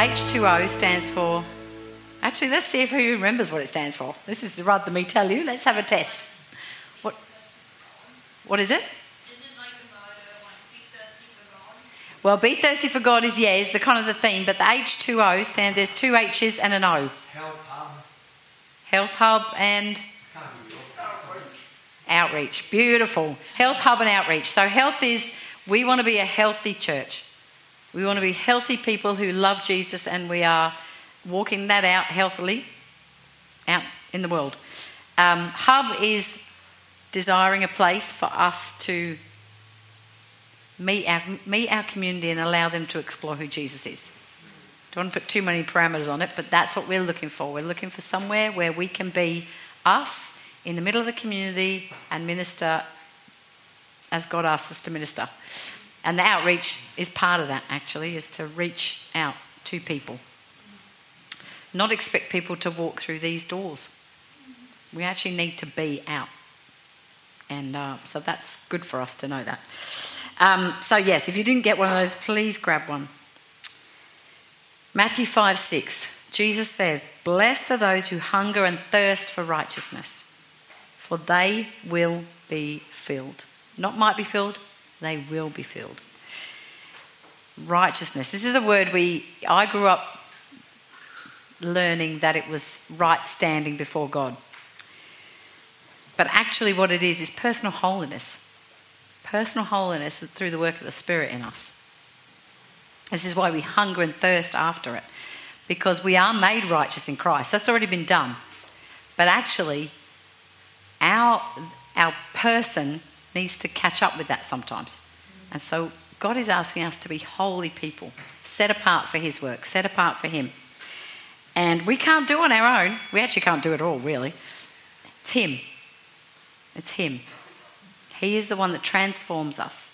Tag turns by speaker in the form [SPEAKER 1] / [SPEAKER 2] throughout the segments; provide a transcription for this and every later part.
[SPEAKER 1] H2O stands for. Actually, let's see if who remembers what it stands for. This is rather than me tell you. Let's have a test. What? What is it? Well, be thirsty for God is yeah, is the kind of the theme, but the H2O stands. There's two H's and an O.
[SPEAKER 2] Health hub.
[SPEAKER 1] Health hub and outreach. outreach. Beautiful. Health hub and outreach. So health is we want to be a healthy church. We want to be healthy people who love Jesus, and we are walking that out healthily out in the world. Um, hub is desiring a place for us to meet our, meet our community and allow them to explore who Jesus is. Don't want to put too many parameters on it, but that's what we're looking for. We're looking for somewhere where we can be us in the middle of the community and minister as God asks us to minister. And the outreach is part of that, actually, is to reach out to people. Not expect people to walk through these doors. We actually need to be out. And uh, so that's good for us to know that. Um, so, yes, if you didn't get one of those, please grab one. Matthew 5 6, Jesus says, Blessed are those who hunger and thirst for righteousness, for they will be filled. Not might be filled, they will be filled. Righteousness. This is a word we, I grew up learning that it was right standing before God. But actually, what it is is personal holiness. Personal holiness through the work of the Spirit in us. This is why we hunger and thirst after it, because we are made righteous in Christ. That's already been done. But actually, our, our person needs to catch up with that sometimes. And so God is asking us to be holy people, set apart for His work, set apart for Him. And we can't do it on our own. We actually can't do it all, really. It's Him. It's Him. He is the one that transforms us,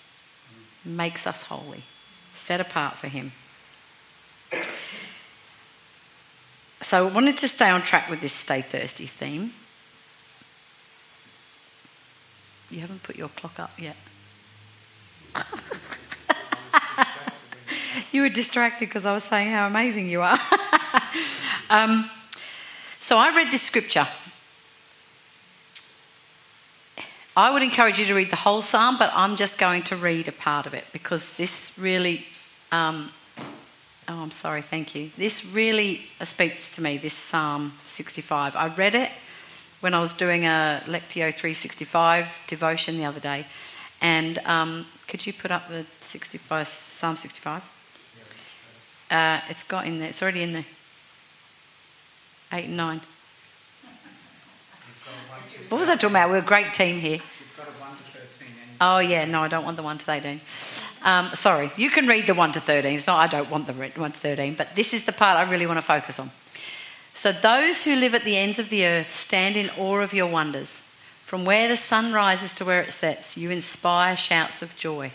[SPEAKER 1] makes us holy, set apart for Him. So I wanted to stay on track with this stay thirsty theme. You haven't put your clock up yet. you were distracted because I was saying how amazing you are. um, so I read this scripture I would encourage you to read the whole psalm, but I'm just going to read a part of it because this really, um, oh, I'm sorry, thank you. This really speaks to me, this Psalm 65. I read it when I was doing a Lectio 365 devotion the other day. And um, could you put up the 65, Psalm 65? Uh, it's got in there, it's already in there. 8 and 9. What was I talking about? We're a great team here. Oh, yeah, no, I don't want the 1 to 13. Um, sorry, you can read the 1 to 13. It's not I don't want the 1 to 13, but this is the part I really want to focus on. So, those who live at the ends of the earth stand in awe of your wonders. From where the sun rises to where it sets, you inspire shouts of joy.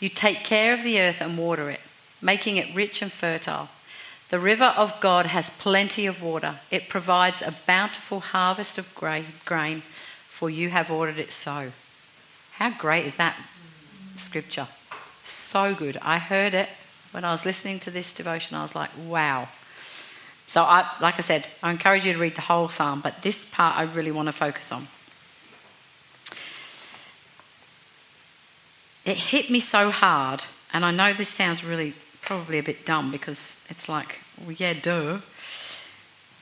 [SPEAKER 1] You take care of the earth and water it, making it rich and fertile. The river of God has plenty of water. It provides a bountiful harvest of grain, for you have ordered it so. How great is that scripture? So good. I heard it when I was listening to this devotion. I was like, wow. So, I, like I said, I encourage you to read the whole psalm, but this part I really want to focus on. It hit me so hard, and I know this sounds really probably a bit dumb because it's like, well, yeah, duh.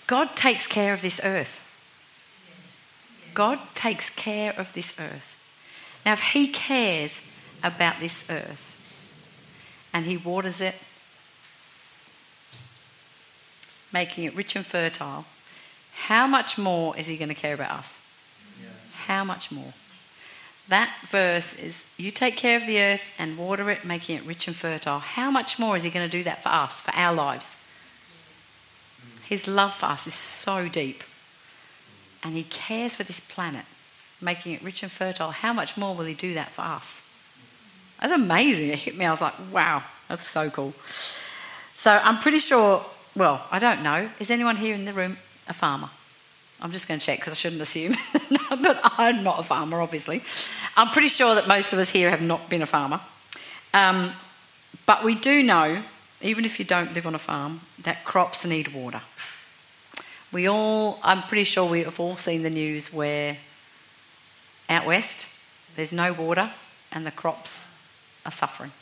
[SPEAKER 1] God takes care of this earth. God takes care of this earth. Now, if He cares about this earth and He waters it, making it rich and fertile, how much more is He going to care about us? How much more? That verse is you take care of the earth and water it, making it rich and fertile. How much more is He going to do that for us, for our lives? Mm. His love for us is so deep. And He cares for this planet, making it rich and fertile. How much more will He do that for us? That's amazing. It hit me. I was like, wow, that's so cool. So I'm pretty sure, well, I don't know. Is anyone here in the room a farmer? I'm just going to check because I shouldn't assume. but I'm not a farmer, obviously. I'm pretty sure that most of us here have not been a farmer. Um, but we do know even if you don't live on a farm, that crops need water. We all, I'm pretty sure we have all seen the news where out west there's no water and the crops are suffering.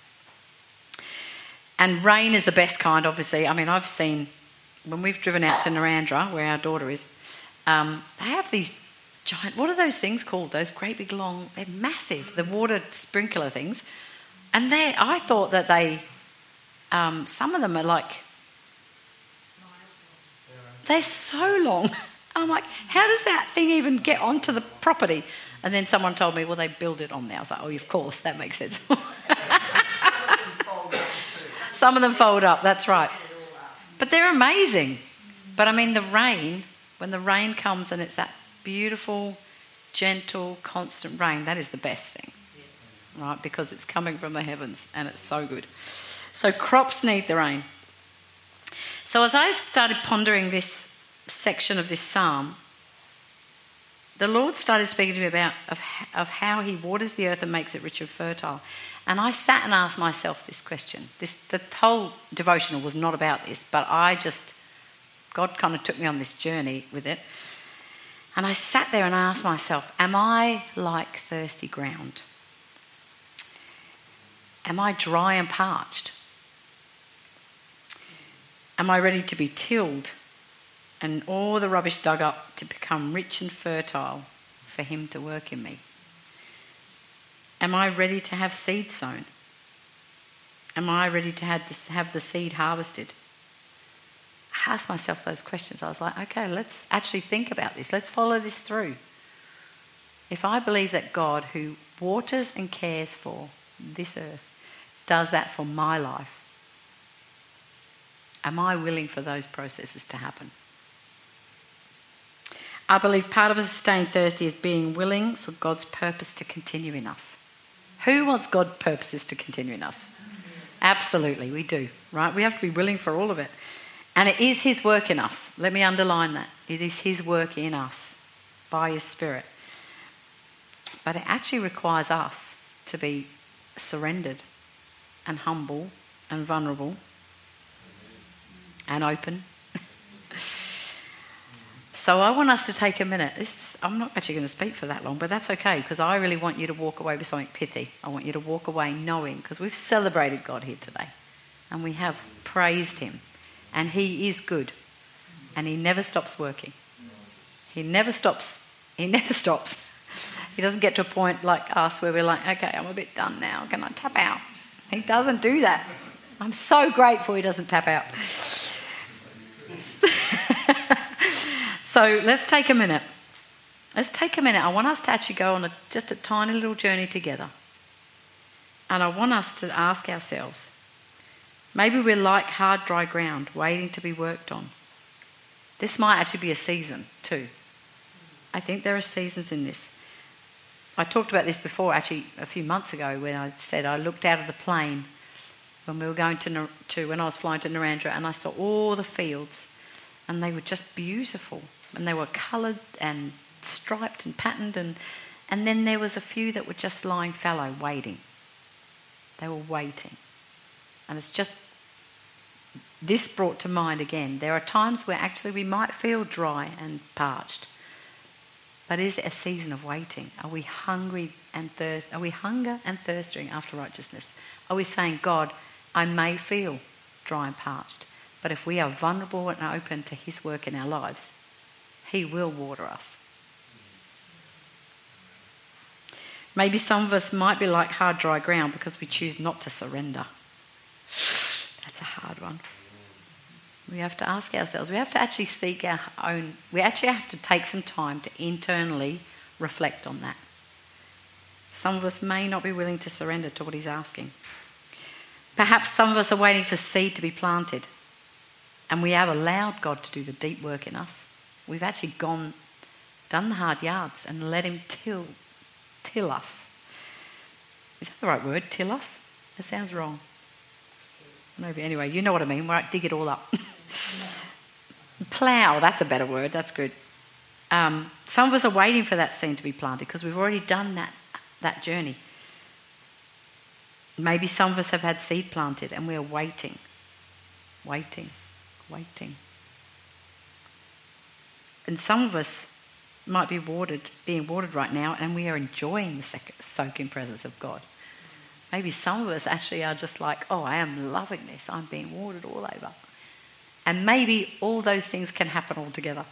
[SPEAKER 1] And rain is the best kind, obviously. I mean, I've seen when we've driven out to Narrandera, where our daughter is, um, they have these giant, what are those things called? Those great big long, they're massive, the water sprinkler things. And they, I thought that they, um, some of them are like, they're so long. I'm like, how does that thing even get onto the property? And then someone told me, well, they build it on there. I was like, oh, of course, that makes sense. Some of them fold up, that's right. But they're amazing. But I mean, the rain, when the rain comes and it's that beautiful, gentle, constant rain, that is the best thing, right? Because it's coming from the heavens and it's so good. So crops need the rain. So as I started pondering this section of this psalm, the Lord started speaking to me about of, of how He waters the earth and makes it rich and fertile. And I sat and asked myself this question. This the whole devotional was not about this, but I just God kind of took me on this journey with it. And I sat there and asked myself, Am I like thirsty ground? Am I dry and parched? Am I ready to be tilled and all the rubbish dug up to become rich and fertile for Him to work in me? Am I ready to have seed sown? Am I ready to have the, have the seed harvested? I asked myself those questions. I was like, okay, let's actually think about this. Let's follow this through. If I believe that God, who waters and cares for this earth, does that for my life, am I willing for those processes to happen? I believe part of a sustained thirsty is being willing for God's purpose to continue in us. Who wants God's purposes to continue in us? Absolutely, we do, right? We have to be willing for all of it. And it is His work in us. Let me underline that. It is His work in us by His Spirit. But it actually requires us to be surrendered and humble and vulnerable and open. So I want us to take a minute. Is, I'm not actually going to speak for that long, but that's okay because I really want you to walk away with something pithy. I want you to walk away knowing because we've celebrated God here today and we have praised Him and He is good. And He never stops working. He never stops. He never stops. He doesn't get to a point like us where we're like, okay, I'm a bit done now. Can I tap out? He doesn't do that. I'm so grateful He doesn't tap out. so let's take a minute. Let's take a minute. I want us to actually go on a, just a tiny little journey together. And I want us to ask ourselves Maybe we're like hard, dry ground waiting to be worked on. This might actually be a season too. I think there are seasons in this. I talked about this before, actually, a few months ago, when I said I looked out of the plane when we were going to, to when I was flying to Narrandera, and I saw all the fields, and they were just beautiful, and they were coloured and striped and patterned, and and then there was a few that were just lying fallow, waiting. They were waiting, and it's just this brought to mind again there are times where actually we might feel dry and parched. But is it a season of waiting? Are we hungry and thirst? Are we hunger and thirsting after righteousness? Are we saying, God, I may feel dry and parched, but if we are vulnerable and open to His work in our lives, He will water us. Maybe some of us might be like hard, dry ground because we choose not to surrender. That's a hard one. We have to ask ourselves, we have to actually seek our own, we actually have to take some time to internally reflect on that. Some of us may not be willing to surrender to what He's asking. Perhaps some of us are waiting for seed to be planted, and we have allowed God to do the deep work in us. We've actually gone, done the hard yards, and let Him till, till us. Is that the right word? Till us? That sounds wrong. Maybe anyway, you know what I mean. Right, dig it all up. Plough, that's a better word, that's good. Um, some of us are waiting for that seed to be planted because we've already done that, that journey. Maybe some of us have had seed planted and we're waiting. waiting, waiting. And some of us might be watered, being watered right now, and we are enjoying the soaking presence of God. Maybe some of us actually are just like, oh, I am loving this. I'm being watered all over. And maybe all those things can happen all together.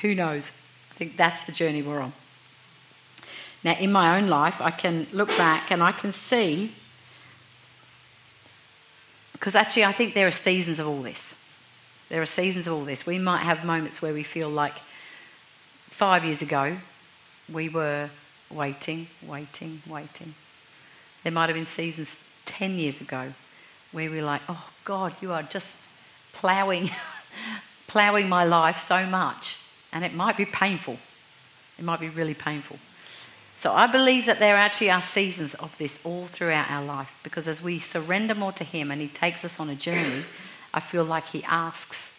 [SPEAKER 1] Who knows? I think that's the journey we're on. Now, in my own life, I can look back and I can see, because actually, I think there are seasons of all this. There are seasons of all this. We might have moments where we feel like five years ago, we were waiting, waiting, waiting. There might have been seasons 10 years ago where we were like, oh God, you are just ploughing, ploughing my life so much. And it might be painful. It might be really painful. So I believe that there actually are seasons of this all throughout our life because as we surrender more to Him and He takes us on a journey, I feel like He asks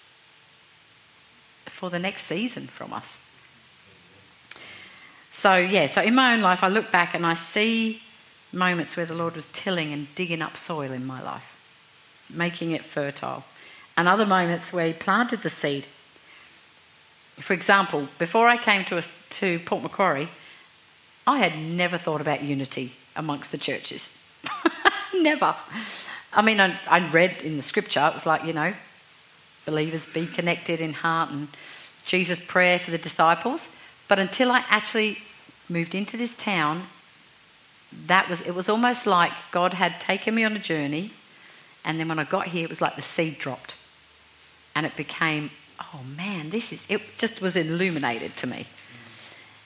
[SPEAKER 1] for the next season from us. So, yeah, so in my own life, I look back and I see moments where the Lord was tilling and digging up soil in my life, making it fertile, and other moments where He planted the seed. For example, before I came to, a, to Port Macquarie, I had never thought about unity amongst the churches. never. I mean, I, I read in the scripture, it was like, you know, believers be connected in heart and Jesus' prayer for the disciples. But until I actually moved into this town, that was it was almost like God had taken me on a journey, and then when I got here, it was like the seed dropped, and it became, oh man, this is it. Just was illuminated to me.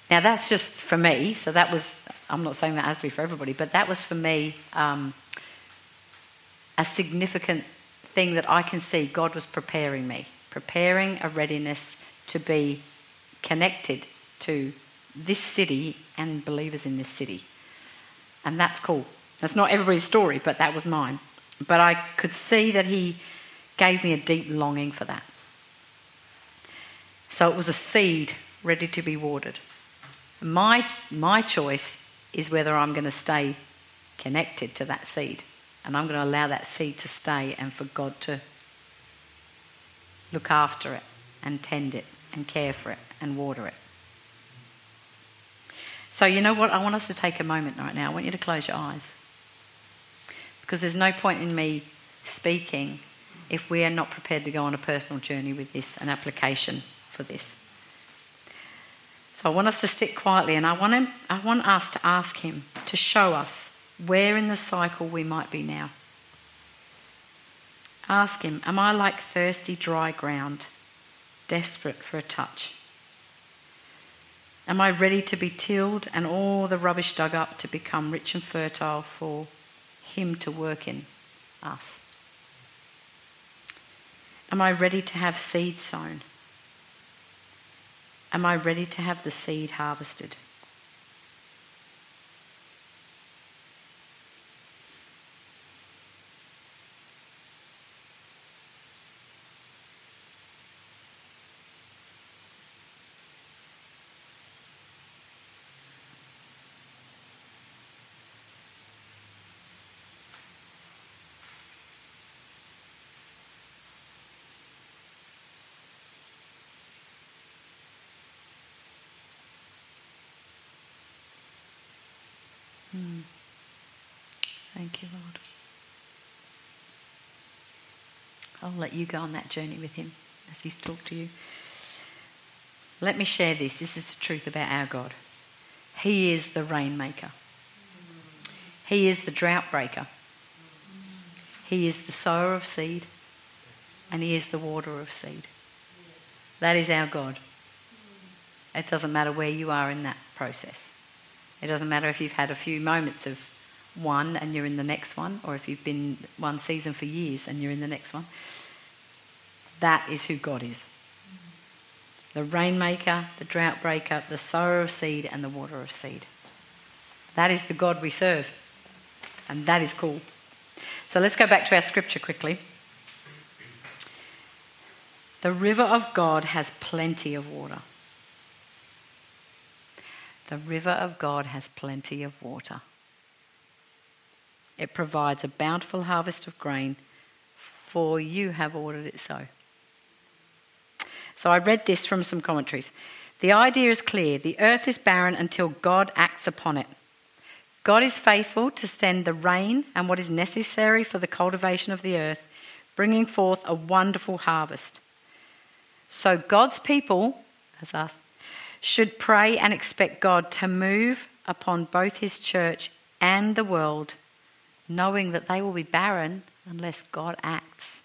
[SPEAKER 1] Now that's just for me. So that was. I'm not saying that has to be for everybody, but that was for me. Um, a significant thing that I can see God was preparing me, preparing a readiness to be connected to this city and believers in this city. And that's cool. That's not everybody's story, but that was mine. But I could see that He gave me a deep longing for that. So it was a seed ready to be watered. My, my choice is whether I'm going to stay connected to that seed and I'm going to allow that seed to stay and for God to look after it and tend it and care for it and water it. So, you know what? I want us to take a moment right now. I want you to close your eyes. Because there's no point in me speaking if we are not prepared to go on a personal journey with this, an application for this. So I want us to sit quietly and I want, him, I want us to ask Him to show us where in the cycle we might be now. Ask Him, Am I like thirsty, dry ground, desperate for a touch? Am I ready to be tilled and all the rubbish dug up to become rich and fertile for Him to work in us? Am I ready to have seed sown? Am I ready to have the seed harvested? Thank you, Lord. I'll let you go on that journey with Him as He's talked to you. Let me share this. This is the truth about our God. He is the rainmaker. He is the drought breaker. He is the sower of seed. And He is the water of seed. That is our God. It doesn't matter where you are in that process. It doesn't matter if you've had a few moments of one and you're in the next one, or if you've been one season for years and you're in the next one. That is who God is. The rainmaker, the drought breaker, the sower of seed, and the water of seed. That is the God we serve. And that is cool. So let's go back to our scripture quickly. The river of God has plenty of water. The river of God has plenty of water. It provides a bountiful harvest of grain for you have ordered it so. So I read this from some commentaries. The idea is clear the earth is barren until God acts upon it. God is faithful to send the rain and what is necessary for the cultivation of the earth, bringing forth a wonderful harvest. So God's people, as us, should pray and expect God to move upon both his church and the world, knowing that they will be barren unless God acts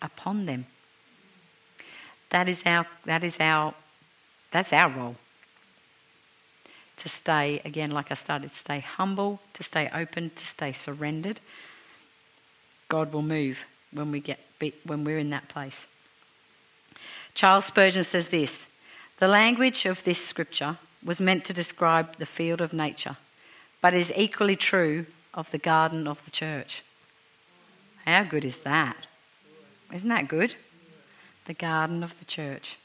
[SPEAKER 1] upon them. That is our that is our that's our role. To stay again like I started, stay humble, to stay open, to stay surrendered. God will move when we get when we're in that place. Charles Spurgeon says this The language of this scripture was meant to describe the field of nature, but is equally true of the garden of the church. How good is that? Isn't that good? The garden of the church.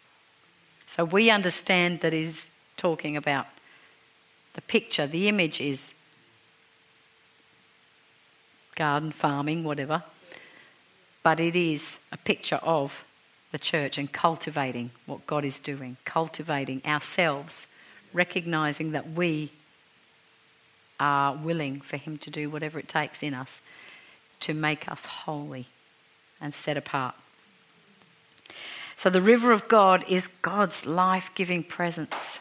[SPEAKER 1] So we understand that he's talking about the picture, the image is garden, farming, whatever. But it is a picture of the church and cultivating what God is doing, cultivating ourselves, recognizing that we are willing for Him to do whatever it takes in us to make us holy and set apart. So, the river of God is God's life giving presence.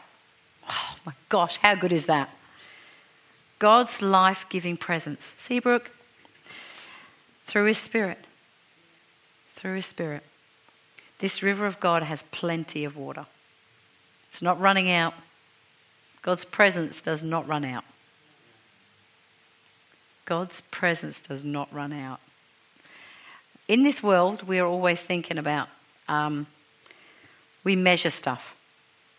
[SPEAKER 1] Oh my gosh, how good is that? God's life giving presence. Seabrook, through His Spirit. Through His Spirit. This river of God has plenty of water. It's not running out. God's presence does not run out. God's presence does not run out. In this world, we are always thinking about, um, we measure stuff.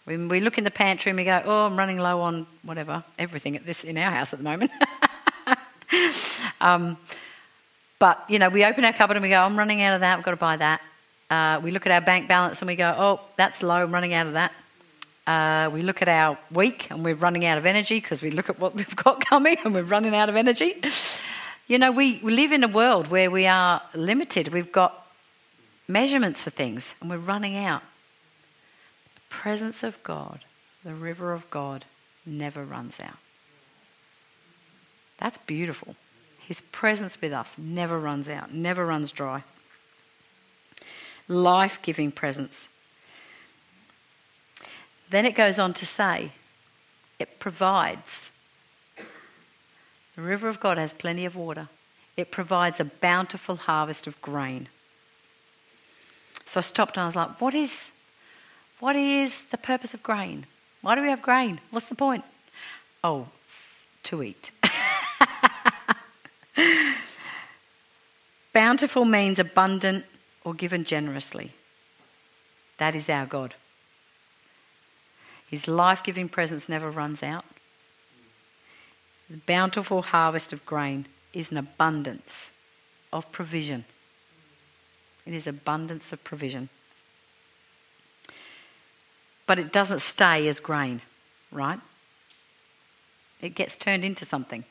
[SPEAKER 1] When we look in the pantry and we go, oh, I'm running low on whatever, everything at this in our house at the moment. um, but, you know, we open our cupboard and we go, I'm running out of that, I've got to buy that. Uh, we look at our bank balance and we go, oh, that's low, I'm running out of that. Uh, we look at our week and we're running out of energy because we look at what we've got coming and we're running out of energy. You know, we, we live in a world where we are limited. We've got measurements for things and we're running out. The presence of God, the river of God, never runs out. That's beautiful. His presence with us never runs out, never runs dry life giving presence. Then it goes on to say, it provides. The river of God has plenty of water. It provides a bountiful harvest of grain. So I stopped and I was like, what is, what is the purpose of grain? Why do we have grain? What's the point? Oh, to eat. Bountiful means abundant, or given generously. That is our God. His life giving presence never runs out. The bountiful harvest of grain is an abundance of provision. It is abundance of provision. But it doesn't stay as grain, right? It gets turned into something.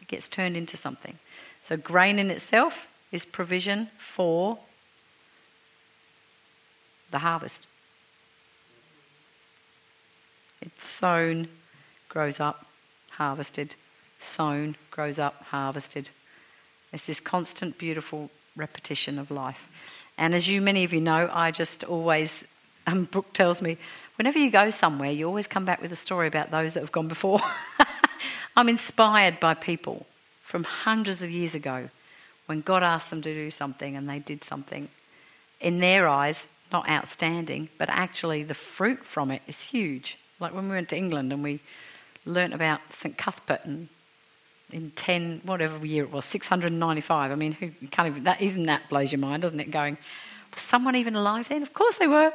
[SPEAKER 1] It gets turned into something. So, grain in itself is provision for the harvest. It's sown, grows up, harvested, sown, grows up, harvested. It's this constant, beautiful repetition of life. And as you, many of you know, I just always, um, Brooke tells me, whenever you go somewhere, you always come back with a story about those that have gone before. I'm inspired by people from hundreds of years ago when God asked them to do something and they did something, in their eyes, not outstanding, but actually the fruit from it is huge. Like when we went to England and we learnt about St Cuthbert and in 10, whatever year it was, 695. I mean, who can't even that, even that blows your mind, doesn't it? Going, was someone even alive then? Of course they were.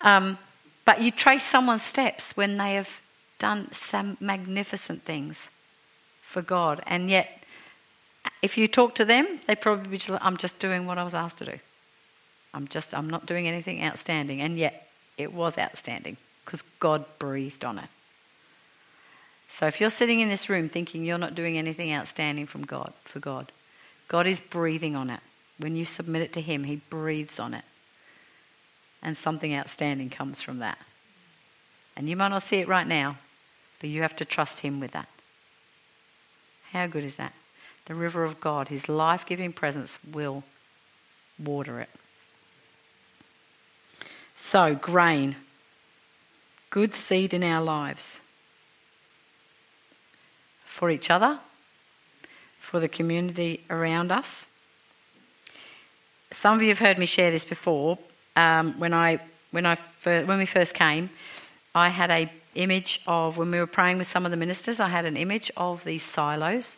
[SPEAKER 1] Um, but you trace someone's steps when they have done some magnificent things for God, and yet if you talk to them, they probably be just, I'm just doing what I was asked to do. I'm just, I'm not doing anything outstanding. And yet, it was outstanding because God breathed on it. So if you're sitting in this room thinking you're not doing anything outstanding from God, for God, God is breathing on it. when you submit it to Him, He breathes on it. And something outstanding comes from that. And you might not see it right now, but you have to trust Him with that. How good is that? The river of God, His life giving presence, will water it. So, grain, good seed in our lives for each other, for the community around us. Some of you have heard me share this before. Um, when I when I when we first came, I had a image of when we were praying with some of the ministers. I had an image of these silos.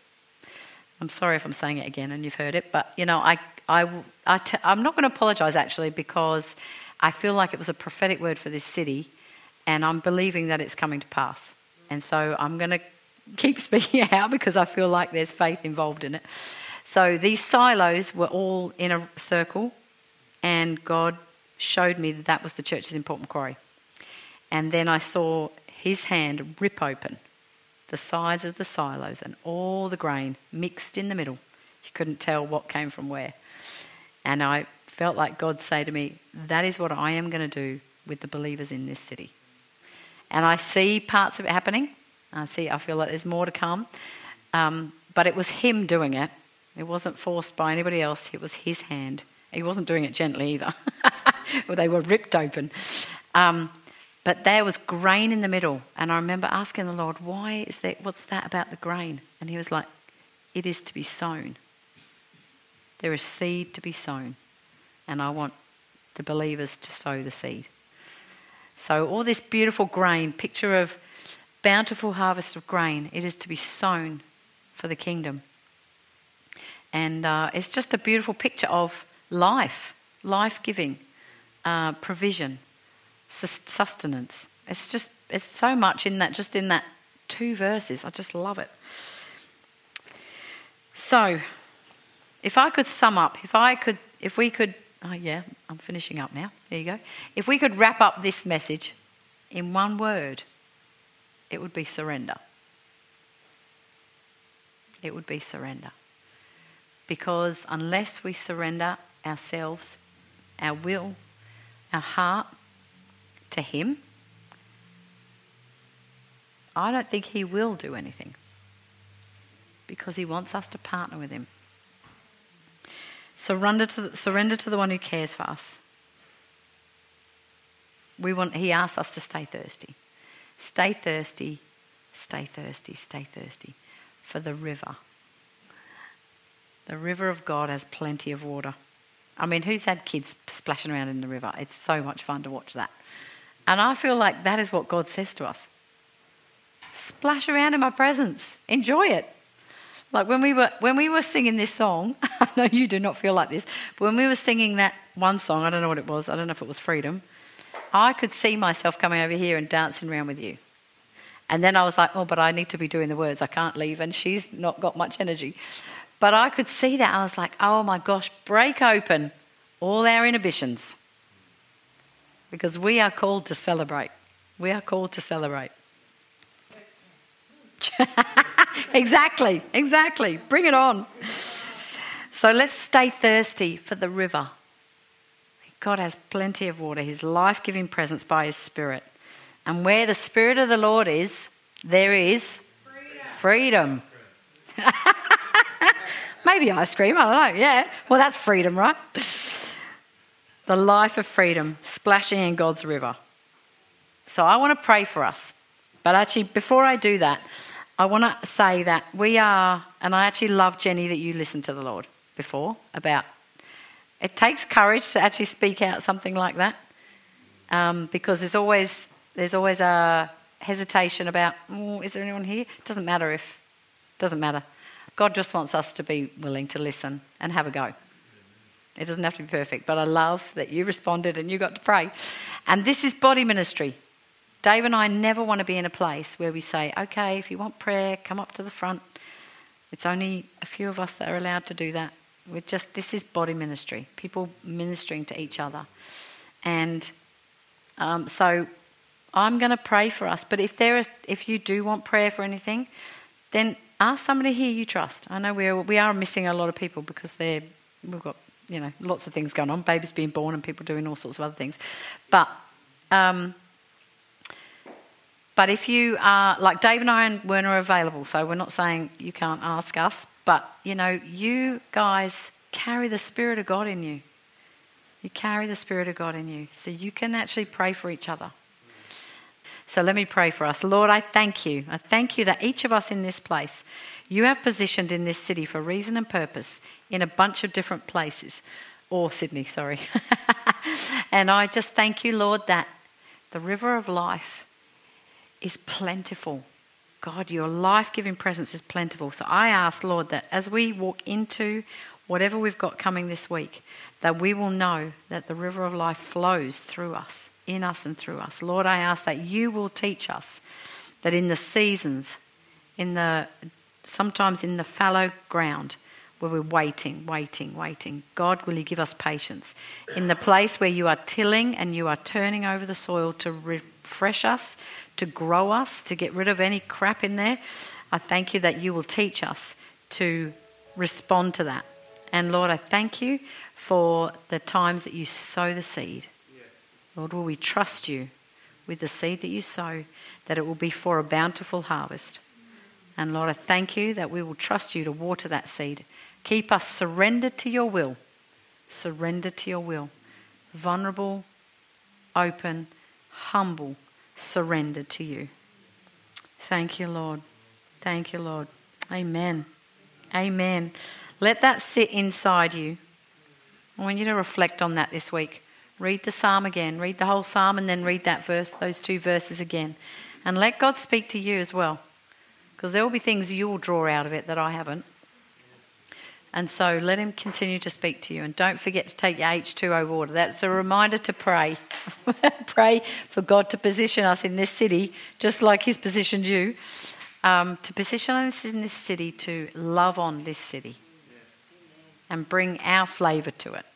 [SPEAKER 1] I'm sorry if I'm saying it again and you've heard it, but you know, I I, I t- I'm not going to apologise actually because I feel like it was a prophetic word for this city, and I'm believing that it's coming to pass. And so I'm going to keep speaking out because I feel like there's faith involved in it. So these silos were all in a circle, and God showed me that that was the church's in Port Macquarie. And then I saw his hand rip open the sides of the silos and all the grain mixed in the middle. You couldn't tell what came from where. And I felt like God say to me, That is what I am going to do with the believers in this city. And I see parts of it happening. I see, I feel like there's more to come. Um, but it was Him doing it. It wasn't forced by anybody else. It was His hand. He wasn't doing it gently either. well, they were ripped open. Um, but there was grain in the middle. And I remember asking the Lord, why is that? What's that about the grain? And He was like, it is to be sown. There is seed to be sown. And I want the believers to sow the seed. So, all this beautiful grain, picture of bountiful harvest of grain, it is to be sown for the kingdom. And uh, it's just a beautiful picture of life, life giving, uh, provision, sustenance. It's just, it's so much in that, just in that two verses. I just love it. So, if I could sum up, if I could, if we could, oh yeah, I'm finishing up now. There you go. If we could wrap up this message in one word, it would be surrender. It would be surrender. Because unless we surrender ourselves, our will, our heart to Him, I don't think He will do anything. Because He wants us to partner with Him. Surrender to, the, surrender to the one who cares for us. We want, he asks us to stay thirsty. Stay thirsty, stay thirsty, stay thirsty for the river. The river of God has plenty of water. I mean, who's had kids splashing around in the river? It's so much fun to watch that. And I feel like that is what God says to us splash around in my presence, enjoy it. Like when we were when we were singing this song, I know you do not feel like this, but when we were singing that one song, I don't know what it was, I don't know if it was Freedom, I could see myself coming over here and dancing around with you. And then I was like, oh, but I need to be doing the words. I can't leave. And she's not got much energy. But I could see that. I was like, oh my gosh, break open all our inhibitions. Because we are called to celebrate. We are called to celebrate. exactly, exactly. Bring it on. So let's stay thirsty for the river. God has plenty of water, His life giving presence by His Spirit. And where the Spirit of the Lord is, there is freedom. freedom. Maybe ice cream, I don't know. Yeah. Well, that's freedom, right? The life of freedom splashing in God's river. So I want to pray for us. But actually, before I do that, I want to say that we are, and I actually love, Jenny, that you listened to the Lord before about it takes courage to actually speak out something like that um, because there's always, there's always a hesitation about, oh, is there anyone here? It doesn't matter if, doesn't matter. God just wants us to be willing to listen and have a go. It doesn't have to be perfect, but I love that you responded and you got to pray. And this is body ministry. Dave and I never want to be in a place where we say, okay, if you want prayer, come up to the front. It's only a few of us that are allowed to do that. We're just, this is body ministry, people ministering to each other. And um, so I'm going to pray for us. But if, there is, if you do want prayer for anything, then ask somebody here you trust. I know we're, we are missing a lot of people because they're, we've got you know, lots of things going on, babies being born and people doing all sorts of other things. But, um, but if you are, like Dave and I and Werner are available, so we're not saying you can't ask us, but, you know, you guys carry the Spirit of God in you. You carry the Spirit of God in you. So you can actually pray for each other. So let me pray for us. Lord, I thank you. I thank you that each of us in this place, you have positioned in this city for reason and purpose in a bunch of different places, or Sydney, sorry. and I just thank you, Lord, that the river of life is plentiful. God, your life giving presence is plentiful. So I ask, Lord, that as we walk into whatever we've got coming this week, that we will know that the river of life flows through us in us and through us. Lord, I ask that you will teach us that in the seasons, in the sometimes in the fallow ground where we're waiting, waiting, waiting, God, will you give us patience? In the place where you are tilling and you are turning over the soil to refresh us, to grow us, to get rid of any crap in there, I thank you that you will teach us to respond to that. And Lord, I thank you for the times that you sow the seed. Lord, will we trust you with the seed that you sow, that it will be for a bountiful harvest. And Lord, I thank you that we will trust you to water that seed. Keep us surrendered to your will. Surrendered to your will. Vulnerable, open, humble, surrendered to you. Thank you, Lord. Thank you, Lord. Amen. Amen. Let that sit inside you. I want you to reflect on that this week. Read the psalm again. Read the whole psalm and then read that verse, those two verses again. And let God speak to you as well. Because there will be things you'll draw out of it that I haven't. And so let Him continue to speak to you. And don't forget to take your H2O water. That's a reminder to pray. pray for God to position us in this city, just like He's positioned you, um, to position us in this city to love on this city and bring our flavour to it.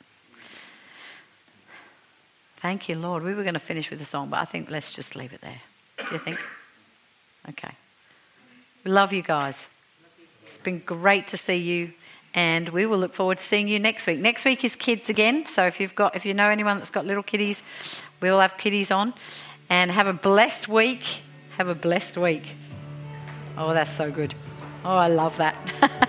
[SPEAKER 1] Thank you, Lord. We were going to finish with a song, but I think let's just leave it there. Do you think? Okay. We love you guys. It's been great to see you, and we will look forward to seeing you next week. Next week is kids again, so if you've got, if you know anyone that's got little kiddies, we will have kiddies on. And have a blessed week. Have a blessed week. Oh, that's so good. Oh, I love that.